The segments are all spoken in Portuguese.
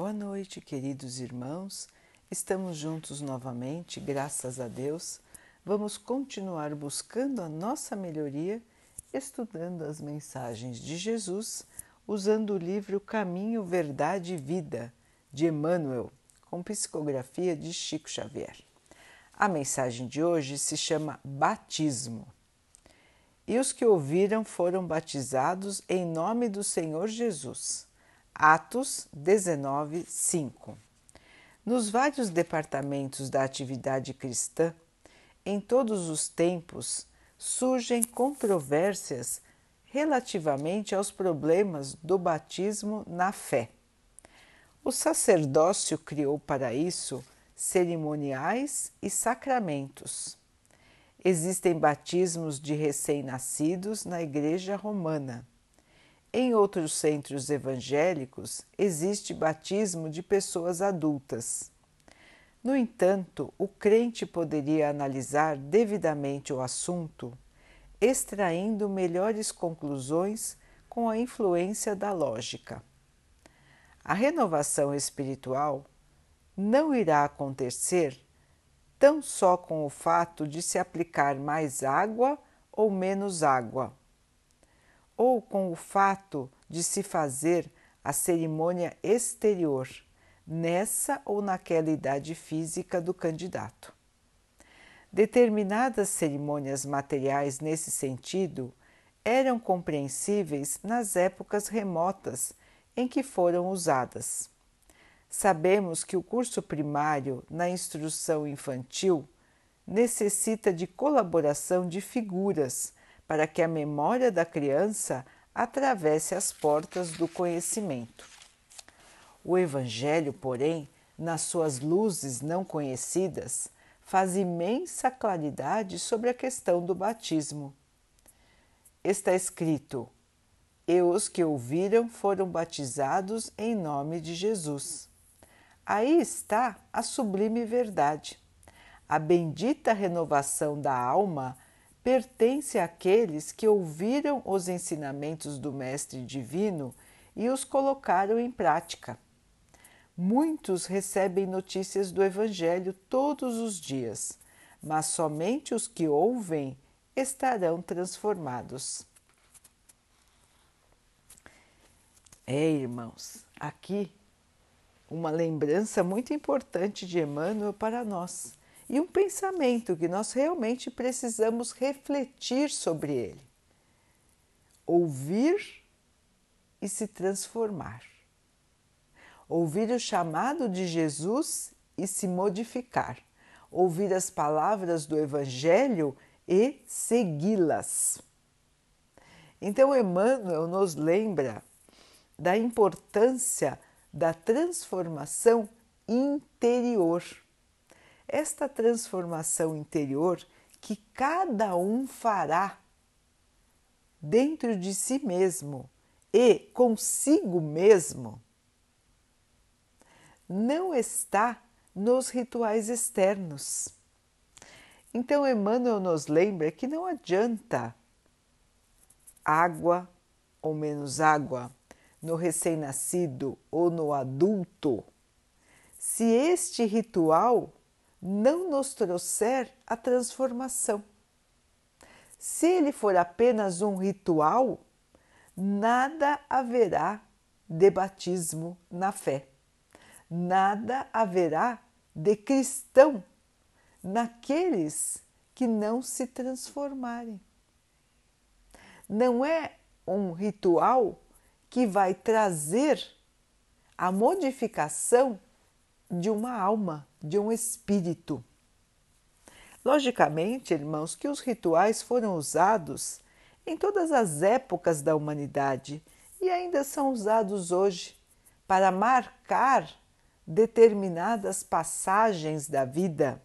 Boa noite, queridos irmãos. Estamos juntos novamente, graças a Deus. Vamos continuar buscando a nossa melhoria, estudando as mensagens de Jesus, usando o livro Caminho, Verdade e Vida, de Emmanuel, com psicografia de Chico Xavier. A mensagem de hoje se chama Batismo. E os que ouviram foram batizados em nome do Senhor Jesus. Atos 19, 5. Nos vários departamentos da atividade cristã, em todos os tempos, surgem controvérsias relativamente aos problemas do batismo na fé. O sacerdócio criou para isso cerimoniais e sacramentos. Existem batismos de recém-nascidos na Igreja Romana em outros centros evangélicos, existe batismo de pessoas adultas. No entanto, o crente poderia analisar devidamente o assunto, extraindo melhores conclusões com a influência da lógica. A renovação espiritual não irá acontecer tão só com o fato de se aplicar mais água ou menos água ou com o fato de se fazer a cerimônia exterior nessa ou naquela idade física do candidato. Determinadas cerimônias materiais nesse sentido eram compreensíveis nas épocas remotas em que foram usadas. Sabemos que o curso primário na instrução infantil necessita de colaboração de figuras para que a memória da criança atravesse as portas do conhecimento. O Evangelho, porém, nas suas luzes não conhecidas, faz imensa claridade sobre a questão do batismo. Está escrito: E os que ouviram foram batizados em nome de Jesus. Aí está a sublime verdade. A bendita renovação da alma pertence àqueles que ouviram os ensinamentos do Mestre Divino e os colocaram em prática. Muitos recebem notícias do Evangelho todos os dias, mas somente os que ouvem estarão transformados. É, irmãos, aqui uma lembrança muito importante de Emmanuel para nós e um pensamento que nós realmente precisamos refletir sobre ele. Ouvir e se transformar. Ouvir o chamado de Jesus e se modificar. Ouvir as palavras do Evangelho e segui-las. Então, Emmanuel nos lembra da importância da transformação interior esta transformação interior que cada um fará dentro de si mesmo e consigo mesmo, não está nos rituais externos. Então, Emmanuel nos lembra que não adianta água ou menos água no recém-nascido ou no adulto, se este ritual não nos trouxer a transformação. Se ele for apenas um ritual, nada haverá de batismo na fé, nada haverá de cristão naqueles que não se transformarem. Não é um ritual que vai trazer a modificação de uma alma, de um espírito. Logicamente, irmãos, que os rituais foram usados em todas as épocas da humanidade e ainda são usados hoje para marcar determinadas passagens da vida.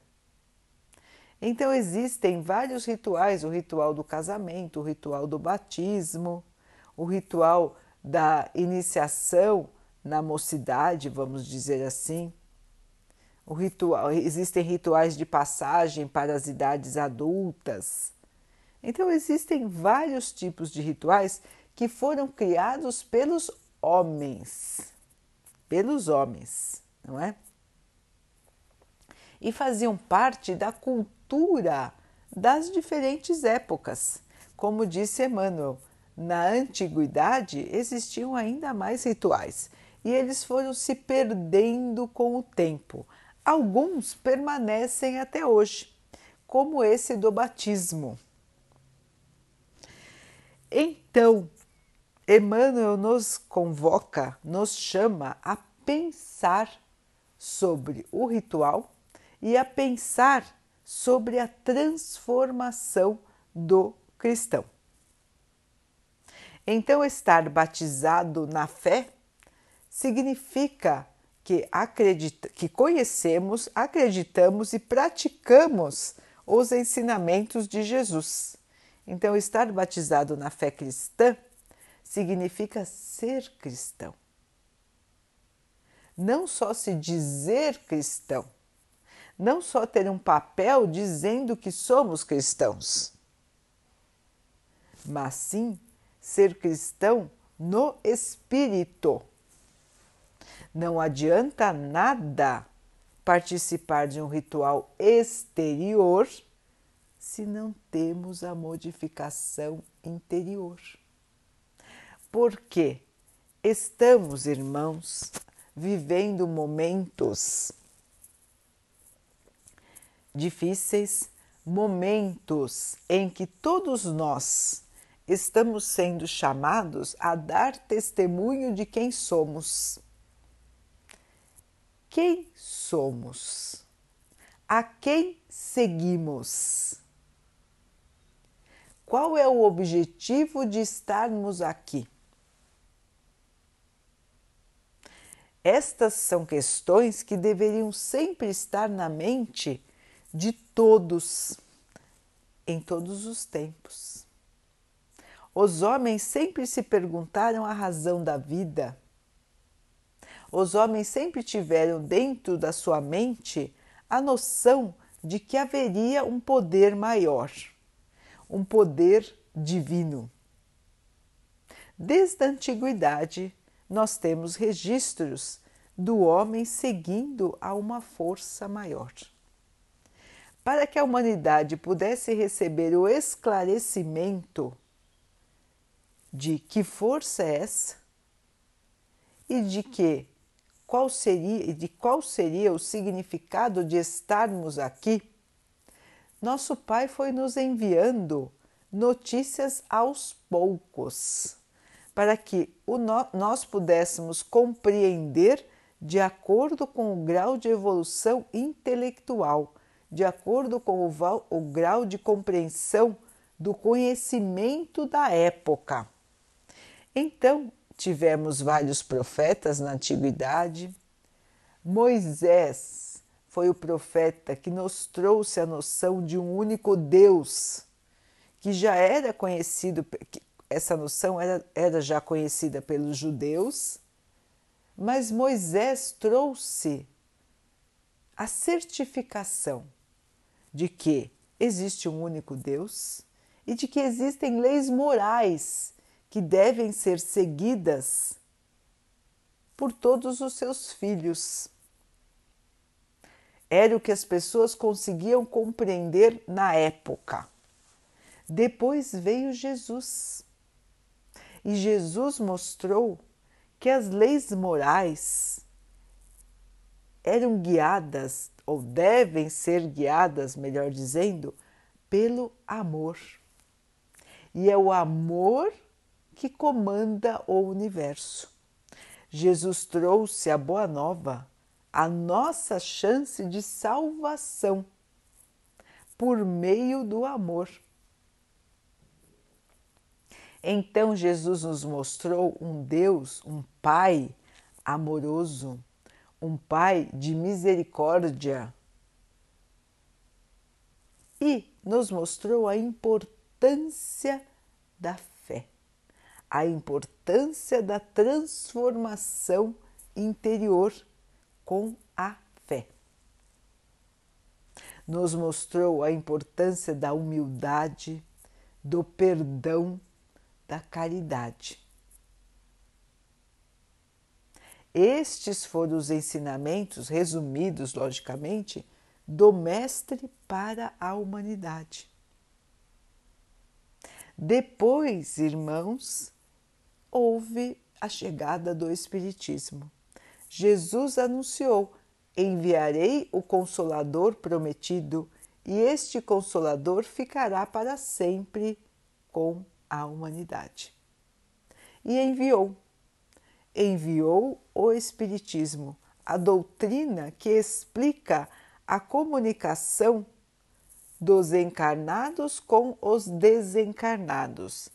Então existem vários rituais, o ritual do casamento, o ritual do batismo, o ritual da iniciação na mocidade, vamos dizer assim, ritual, existem rituais de passagem para as idades adultas. Então, existem vários tipos de rituais que foram criados pelos homens. pelos homens, não é? E faziam parte da cultura das diferentes épocas. Como disse Emmanuel, na antiguidade existiam ainda mais rituais e eles foram se perdendo com o tempo. Alguns permanecem até hoje, como esse do batismo. Então, Emmanuel nos convoca, nos chama a pensar sobre o ritual e a pensar sobre a transformação do cristão. Então, estar batizado na fé significa que, acredita, que conhecemos, acreditamos e praticamos os ensinamentos de Jesus. Então, estar batizado na fé cristã significa ser cristão. Não só se dizer cristão, não só ter um papel dizendo que somos cristãos, mas sim ser cristão no espírito. Não adianta nada participar de um ritual exterior se não temos a modificação interior. Porque estamos, irmãos, vivendo momentos difíceis, momentos em que todos nós estamos sendo chamados a dar testemunho de quem somos. Quem somos? A quem seguimos? Qual é o objetivo de estarmos aqui? Estas são questões que deveriam sempre estar na mente de todos, em todos os tempos. Os homens sempre se perguntaram a razão da vida. Os homens sempre tiveram dentro da sua mente a noção de que haveria um poder maior, um poder divino. Desde a antiguidade, nós temos registros do homem seguindo a uma força maior. Para que a humanidade pudesse receber o esclarecimento de que força é essa e de que qual seria de qual seria o significado de estarmos aqui, nosso Pai foi nos enviando notícias aos poucos, para que o no, nós pudéssemos compreender de acordo com o grau de evolução intelectual, de acordo com o, o grau de compreensão do conhecimento da época. Então, tivemos vários profetas na antiguidade. Moisés foi o profeta que nos trouxe a noção de um único Deus, que já era conhecido, essa noção era, era já conhecida pelos judeus, mas Moisés trouxe a certificação de que existe um único Deus e de que existem leis morais que devem ser seguidas por todos os seus filhos. Era o que as pessoas conseguiam compreender na época. Depois veio Jesus. E Jesus mostrou que as leis morais eram guiadas, ou devem ser guiadas, melhor dizendo, pelo amor. E é o amor que comanda o universo. Jesus trouxe a boa nova, a nossa chance de salvação por meio do amor. Então Jesus nos mostrou um Deus, um Pai amoroso, um Pai de misericórdia e nos mostrou a importância da fé a importância da transformação interior com a fé. Nos mostrou a importância da humildade, do perdão, da caridade. Estes foram os ensinamentos, resumidos logicamente, do Mestre para a humanidade. Depois, irmãos, houve a chegada do Espiritismo. Jesus anunciou: Enviarei o Consolador prometido, e este Consolador ficará para sempre com a humanidade. E enviou. Enviou o Espiritismo, a doutrina que explica a comunicação dos encarnados com os desencarnados.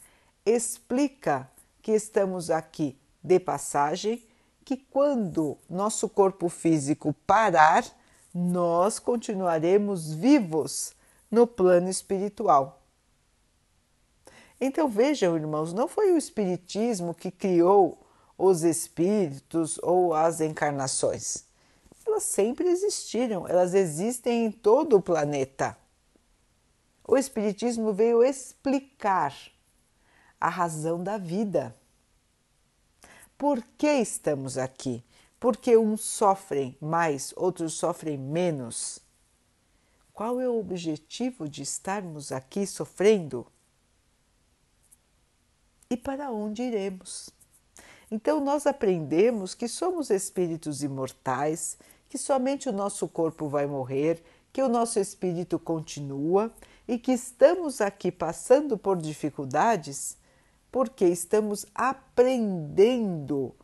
Explica que estamos aqui de passagem, que quando nosso corpo físico parar, nós continuaremos vivos no plano espiritual. Então vejam, irmãos, não foi o Espiritismo que criou os espíritos ou as encarnações. Elas sempre existiram, elas existem em todo o planeta. O Espiritismo veio explicar a razão da vida. Por que estamos aqui? Porque uns sofrem mais, outros sofrem menos. Qual é o objetivo de estarmos aqui sofrendo? E para onde iremos? Então, nós aprendemos que somos espíritos imortais, que somente o nosso corpo vai morrer, que o nosso espírito continua e que estamos aqui passando por dificuldades porque estamos aprendendo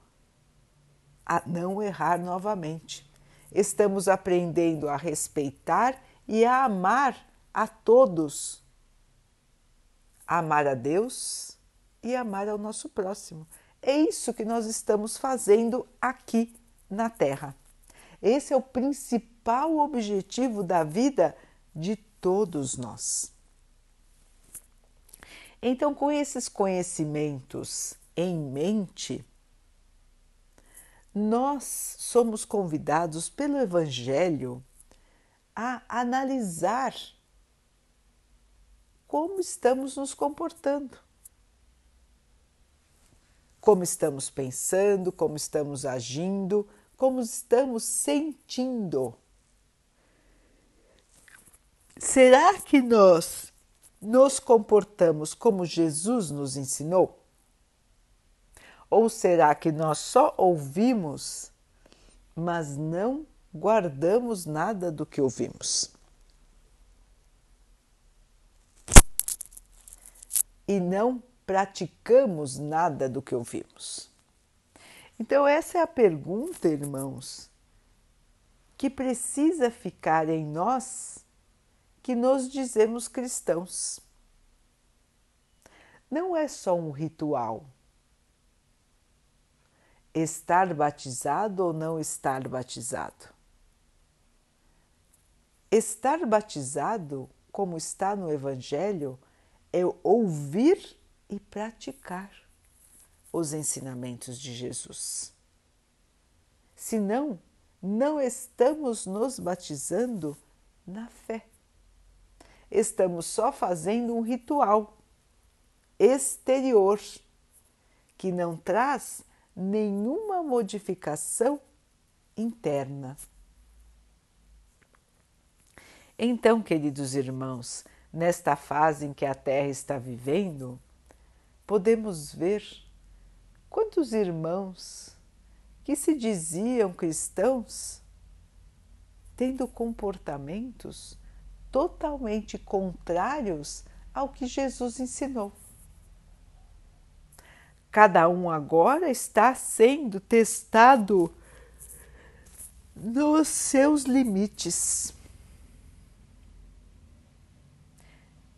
a não errar novamente. Estamos aprendendo a respeitar e a amar a todos. Amar a Deus e amar ao nosso próximo. É isso que nós estamos fazendo aqui na Terra. Esse é o principal objetivo da vida de todos nós. Então, com esses conhecimentos em mente, nós somos convidados pelo Evangelho a analisar como estamos nos comportando, como estamos pensando, como estamos agindo, como estamos sentindo. Será que nós nos comportamos como Jesus nos ensinou? Ou será que nós só ouvimos, mas não guardamos nada do que ouvimos? E não praticamos nada do que ouvimos? Então, essa é a pergunta, irmãos, que precisa ficar em nós que nos dizemos cristãos. Não é só um ritual. Estar batizado ou não estar batizado. Estar batizado, como está no Evangelho, é ouvir e praticar os ensinamentos de Jesus. Senão, não estamos nos batizando na fé estamos só fazendo um ritual exterior que não traz nenhuma modificação interna. Então, queridos irmãos, nesta fase em que a Terra está vivendo, podemos ver quantos irmãos que se diziam cristãos tendo comportamentos totalmente contrários ao que Jesus ensinou. Cada um agora está sendo testado nos seus limites.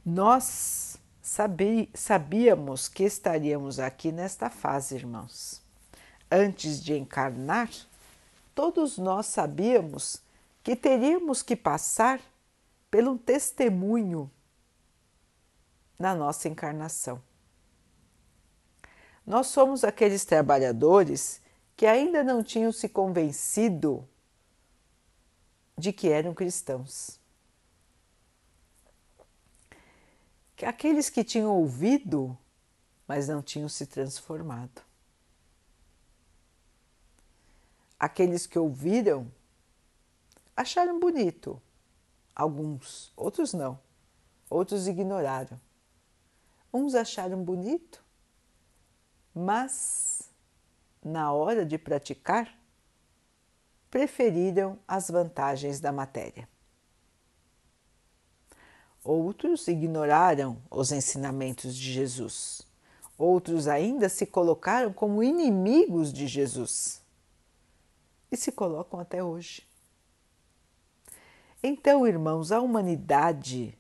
Nós sabíamos que estaríamos aqui nesta fase, irmãos. Antes de encarnar, todos nós sabíamos que teríamos que passar pelo testemunho na nossa encarnação. Nós somos aqueles trabalhadores que ainda não tinham se convencido de que eram cristãos. Aqueles que tinham ouvido, mas não tinham se transformado. aqueles que ouviram acharam bonito, alguns, outros não, outros ignoraram. Uns acharam bonito, mas na hora de praticar, preferiram as vantagens da matéria. Outros ignoraram os ensinamentos de Jesus. Outros ainda se colocaram como inimigos de Jesus e se colocam até hoje. Então, irmãos, a humanidade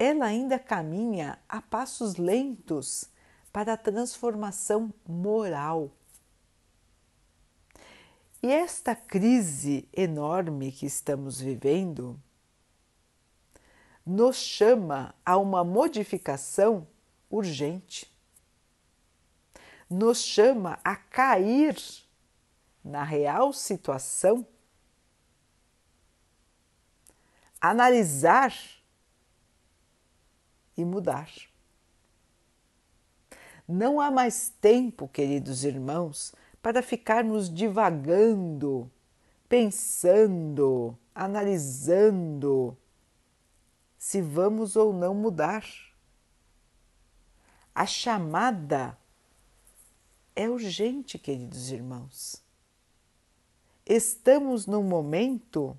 ela ainda caminha a passos lentos para a transformação moral. E esta crise enorme que estamos vivendo nos chama a uma modificação urgente, nos chama a cair na real situação, analisar e mudar. Não há mais tempo, queridos irmãos, para ficarmos divagando, pensando, analisando se vamos ou não mudar. A chamada é urgente, queridos irmãos. Estamos num momento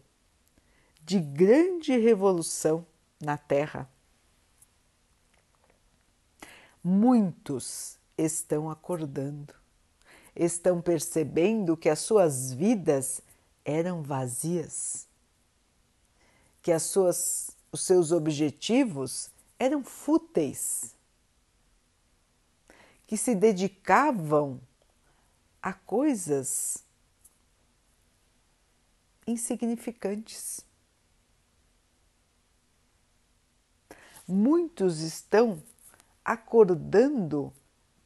de grande revolução na Terra. Muitos estão acordando, estão percebendo que as suas vidas eram vazias, que as suas, os seus objetivos eram fúteis, que se dedicavam a coisas insignificantes. Muitos estão acordando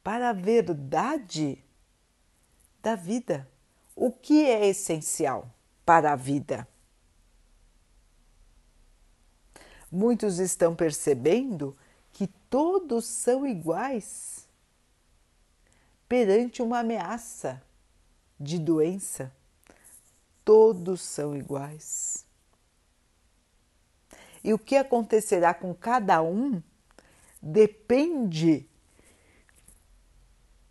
para a verdade da vida. O que é essencial para a vida? Muitos estão percebendo que todos são iguais perante uma ameaça de doença. Todos são iguais. E o que acontecerá com cada um depende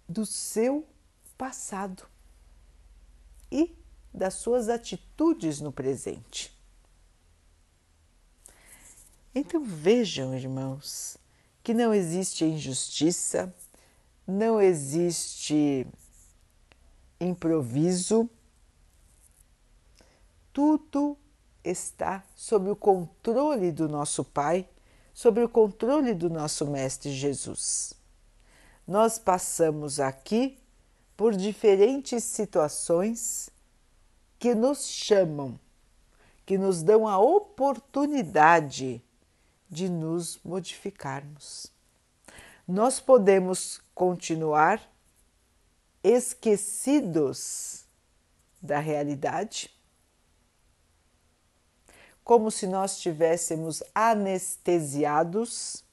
do seu passado e das suas atitudes no presente. Então vejam, irmãos, que não existe injustiça, não existe improviso, tudo está sob o controle do nosso Pai sobre o controle do nosso Mestre Jesus. Nós passamos aqui por diferentes situações que nos chamam, que nos dão a oportunidade de nos modificarmos. Nós podemos continuar esquecidos da realidade como se nós estivéssemos anestesiados,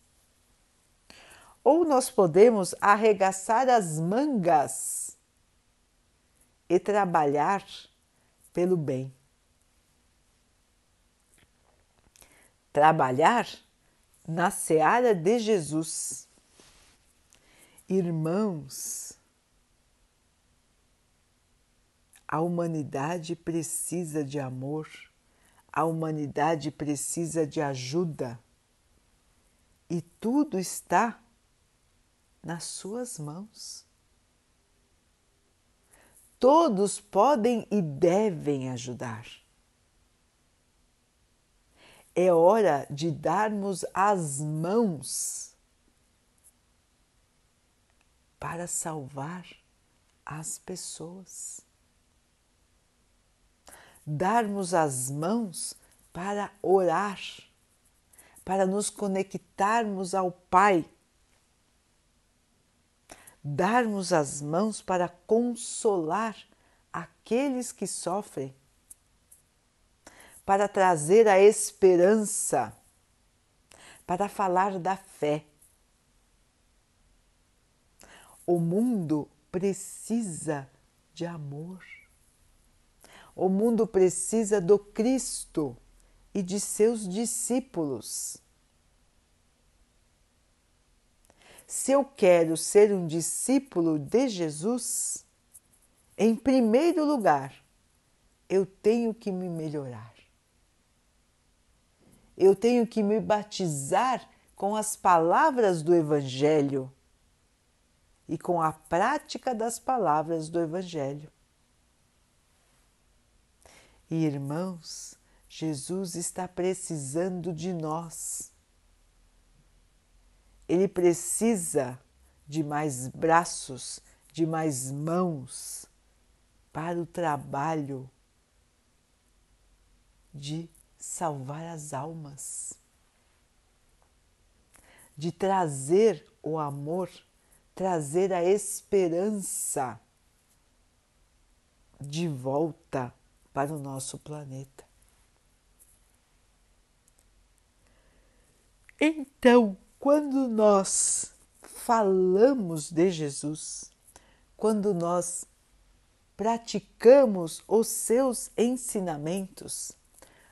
ou nós podemos arregaçar as mangas e trabalhar pelo bem. Trabalhar na seara de Jesus. Irmãos, a humanidade precisa de amor a humanidade precisa de ajuda e tudo está nas suas mãos. Todos podem e devem ajudar. É hora de darmos as mãos para salvar as pessoas darmos as mãos para orar, para nos conectarmos ao Pai, darmos as mãos para consolar aqueles que sofrem, para trazer a esperança, para falar da fé. O mundo precisa de amor O mundo precisa do Cristo e de seus discípulos. Se eu quero ser um discípulo de Jesus, em primeiro lugar, eu tenho que me melhorar. Eu tenho que me batizar com as palavras do Evangelho e com a prática das palavras do Evangelho. E irmãos, Jesus está precisando de nós. Ele precisa de mais braços, de mais mãos para o trabalho de salvar as almas, de trazer o amor, trazer a esperança de volta para o nosso planeta. Então, quando nós falamos de Jesus, quando nós praticamos os seus ensinamentos,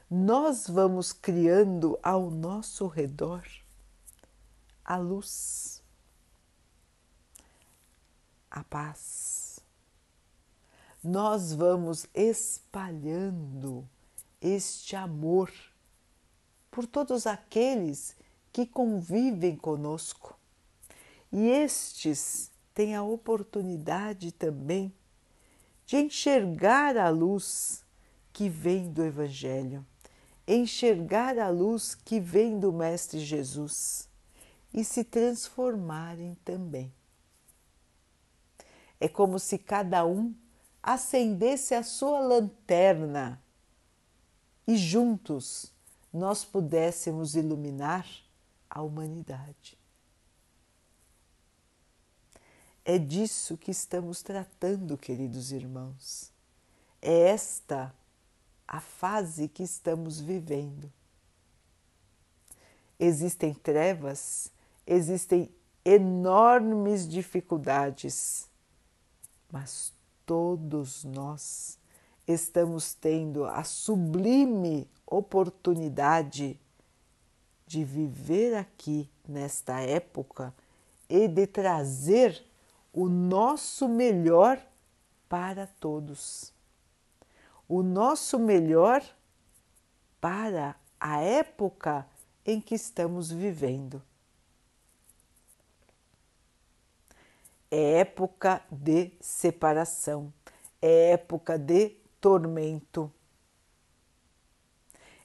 nós vamos criando ao nosso redor a luz, a paz. Nós vamos espalhando este amor por todos aqueles que convivem conosco. E estes têm a oportunidade também de enxergar a luz que vem do Evangelho enxergar a luz que vem do Mestre Jesus e se transformarem também. É como se cada um acendesse a sua lanterna e juntos nós pudéssemos iluminar a humanidade. É disso que estamos tratando, queridos irmãos. É esta a fase que estamos vivendo. Existem trevas, existem enormes dificuldades, mas todos nós estamos tendo a sublime oportunidade de viver aqui nesta época e de trazer o nosso melhor para todos o nosso melhor para a época em que estamos vivendo. É época de separação, é época de tormento.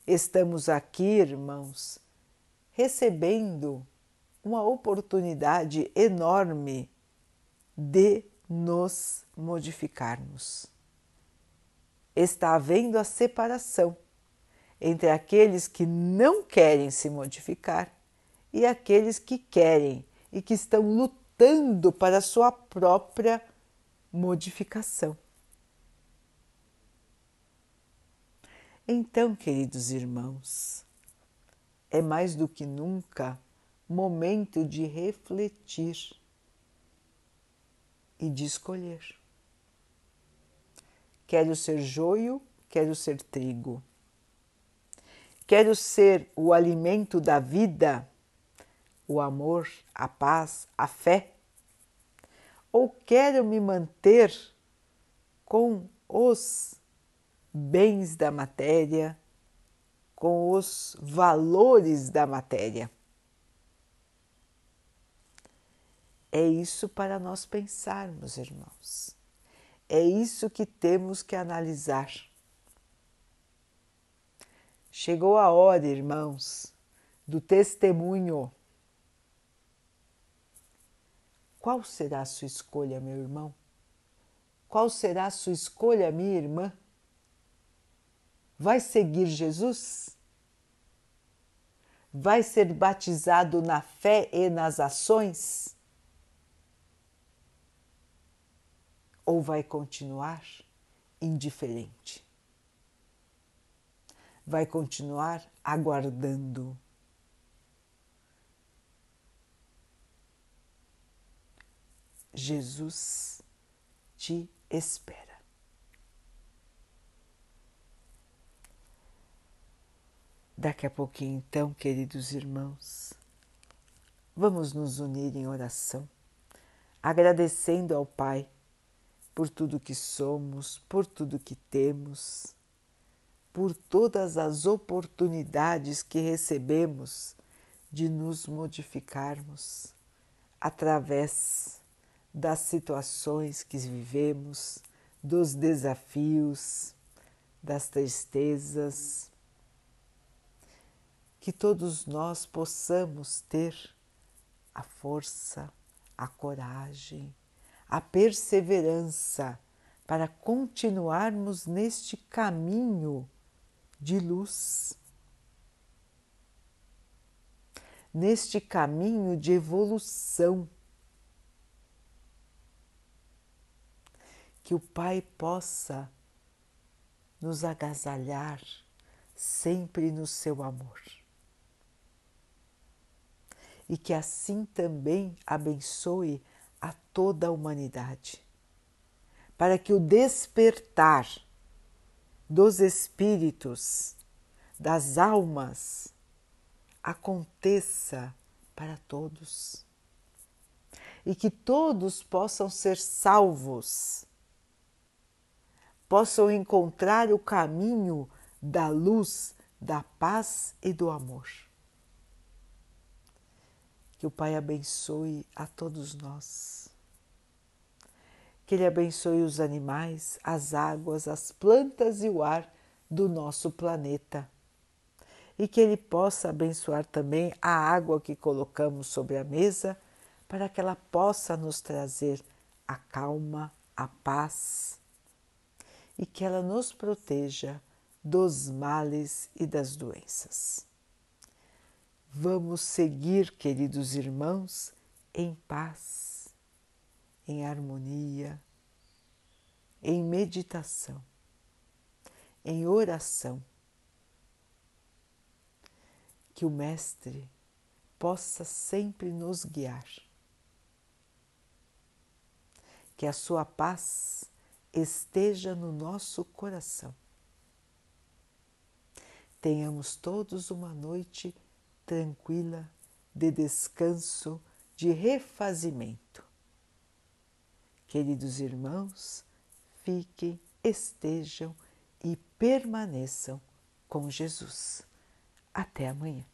Estamos aqui, irmãos, recebendo uma oportunidade enorme de nos modificarmos está havendo a separação entre aqueles que não querem se modificar e aqueles que querem e que estão lutando para sua própria modificação. Então, queridos irmãos, é mais do que nunca momento de refletir e de escolher. Quero ser joio, quero ser trigo. Quero ser o alimento da vida, o amor, a paz, a fé? Ou quero me manter com os bens da matéria, com os valores da matéria? É isso para nós pensarmos, irmãos. É isso que temos que analisar. Chegou a hora, irmãos, do testemunho. Qual será a sua escolha, meu irmão? Qual será a sua escolha, minha irmã? Vai seguir Jesus? Vai ser batizado na fé e nas ações? ou vai continuar indiferente? Vai continuar aguardando? Jesus te espera. Daqui a pouquinho, então, queridos irmãos, vamos nos unir em oração, agradecendo ao Pai por tudo que somos, por tudo que temos, por todas as oportunidades que recebemos de nos modificarmos através das situações que vivemos, dos desafios, das tristezas. Que todos nós possamos ter a força, a coragem, a perseverança para continuarmos neste caminho de luz, neste caminho de evolução. Que o Pai possa nos agasalhar sempre no seu amor. E que assim também abençoe a toda a humanidade, para que o despertar dos espíritos, das almas, aconteça para todos e que todos possam ser salvos, possam encontrar o caminho da luz, da paz e do amor. Que o Pai abençoe a todos nós. Que Ele abençoe os animais, as águas, as plantas e o ar do nosso planeta. E que Ele possa abençoar também a água que colocamos sobre a mesa, para que ela possa nos trazer a calma, a paz e que ela nos proteja dos males e das doenças. Vamos seguir, queridos irmãos, em paz, em harmonia, em meditação, em oração. Que o Mestre possa sempre nos guiar. Que a sua paz esteja no nosso coração. Tenhamos todos uma noite tranquila, de descanso, de refazimento. Queridos irmãos, fiquem, estejam e permaneçam com Jesus. Até amanhã.